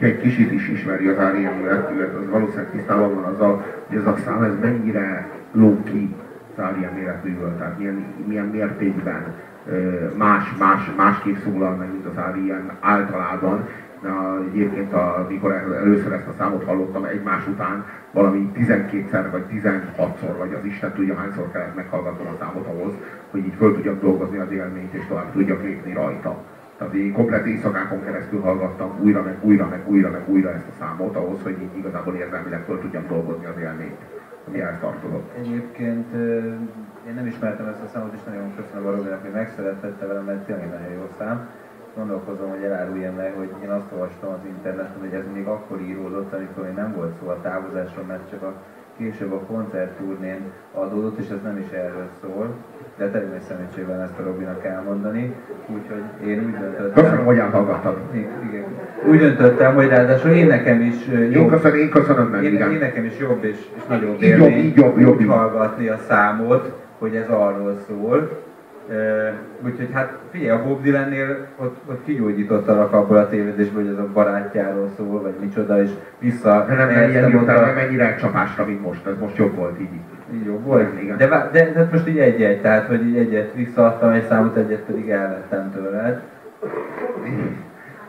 egy kicsit is ismeri az Áriámület, az valószínűleg tisztában van azzal, hogy ez a szám ez mennyire ló ki az Áriám életműből, tehát milyen, milyen mértékben más, más, másképp szólal meg, mint az Áriám általában. Na, egyébként, amikor először ezt a számot hallottam egymás után, valami 12-szer vagy 16-szor, vagy az Isten tudja hányszor kellett meghallgatnom a számot ahhoz, hogy így föl tudjak dolgozni az élményt, és tovább tudjak lépni rajta. Tehát én komplet éjszakákon keresztül hallgattam újra, meg újra, meg újra, meg újra ezt a számot ahhoz, hogy így igazából érzelmileg föl tudjam dolgozni az élményt, ami ehhez tartozott. Egyébként én nem ismertem ezt a számot, és nagyon köszönöm a Robinak, hogy megszeretette velem, mert tényleg nagyon jó szám. Gondolkozom, hogy eláruljam meg, hogy én azt olvastam az interneten, hogy ez még akkor íródott, amikor még nem volt szó a távozásról, mert csak a később a koncertturnén adódott, és ez nem is erről szól de természetesen ezt a Robinak elmondani, úgyhogy én úgy döntöttem... Köszönöm, hogy elhallgattad. Igen. Úgy döntöttem, hogy ráadásul én nekem is jobb... Én köszönöm, én köszönöm meg, én, én nekem is jobb és, és nagyobb élmény jobb, így jobb, jobb, jobb. hallgatni a számot, hogy ez arról szól. Úgyhogy hát figyelj, a Bob Dylannél ott, ott kigyógyítottalak abból a tévedésből, hogy ez a barátjáról szól, vagy micsoda, és vissza... De nem, nem, ilyen miután nem ennyire csapásra, mint most, ez most jobb volt így. Így jó volt. Igen. De, de, de, most így egy-egy, tehát hogy így egyet visszaadtam egy számot, egyet pedig elvettem tőled.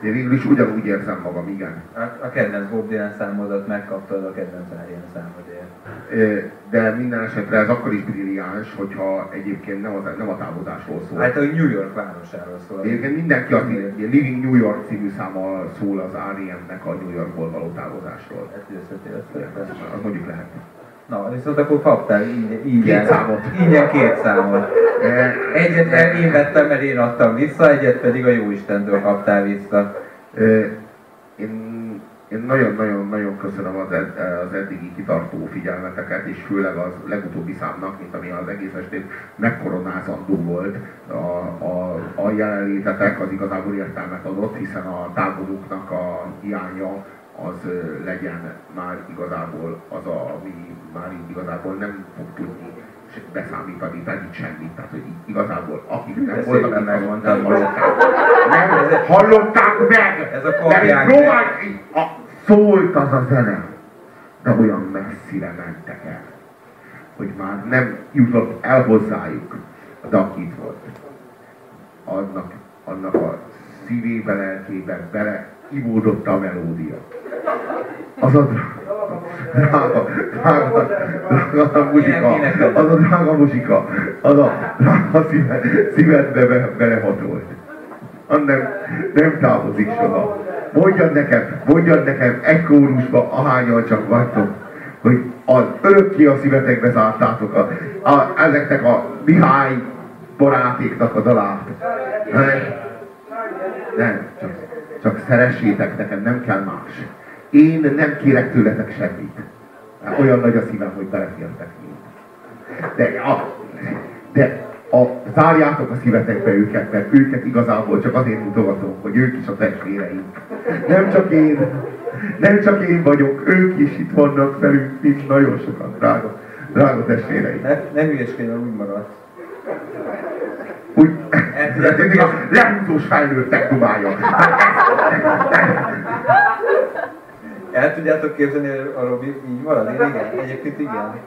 Én végül is ugyanúgy érzem magam, igen. A, a kedvenc Bob Dylan számodat megkaptad a kedvenc Arian számodért. De minden esetre ez akkor is brilliáns, hogyha egyébként nem, az, nem a távozásról szól. Hát a New York városáról szól. Egyébként mindenki a Living New York című száma szól az R.E.M.-nek a New Yorkból való távozásról. Ezt összetévesztettem. Az mondjuk lehet. Na, viszont akkor kaptál így, így két számot. Ingyen két számot. Egyet én vettem, mert én adtam vissza, egyet pedig a Jóistentől kaptál vissza. Én én nagyon-nagyon-nagyon köszönöm az, ed, az eddigi kitartó figyelmeteket, és főleg az legutóbbi számnak, mint ami az egész estét megkoronázandó volt. A, a, a jelenlétetek az igazából értelmet adott, hiszen a táboruknak a hiánya az legyen már igazából az, a, ami már így igazából nem fog tudni beszámítani pedig semmit. Tehát, hogy igazából akik nem voltak, itt, nem hallották. Nem hallották meg! Ez a korján. A, szólt az a zene, de olyan messzire mentek el, hogy már nem jutott el hozzájuk, de aki itt volt. Annak, annak a szívébe, lelkébe bele ivódott a melódia. Az a drága, drága, drága muzsika, az a drága muzsika, az a drága szíve, szívedbe be, belehatolt. Nem, nem távozik soha. Mondjad nekem, mondjad nekem egy kórusba, ahányan csak vagytok, hogy az örökké a szívetekbe zártátok a, a, ezeknek a Mihály barátéknak a dalát. Nem, nem csak csak szeressétek nekem, nem kell más. Én nem kérek tőletek semmit. Olyan nagy a szívem, hogy belefértek De, a, de a, zárjátok a szívetekbe őket, mert őket igazából csak azért mutogatom, hogy ők is a testvéreink. Nem csak én, nem csak én vagyok, ők is itt vannak velünk, mint nagyon sokan, drága, drága testvéreink. Ne, nem ügyeskedj, úgy maradsz ez a lehúzós felnőttek dumája. El tudjátok képzelni, a Robi így marad? Én igen, egyébként igen.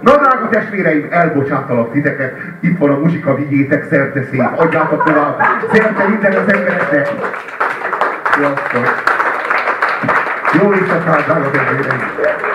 Na drága testvéreim, elbocsátalak titeket, itt van a muzsika, vigyétek szerte szép, adjátok tovább, szerte minden az embereknek. Sziasztok! Jó éjszakát, drága testvéreim!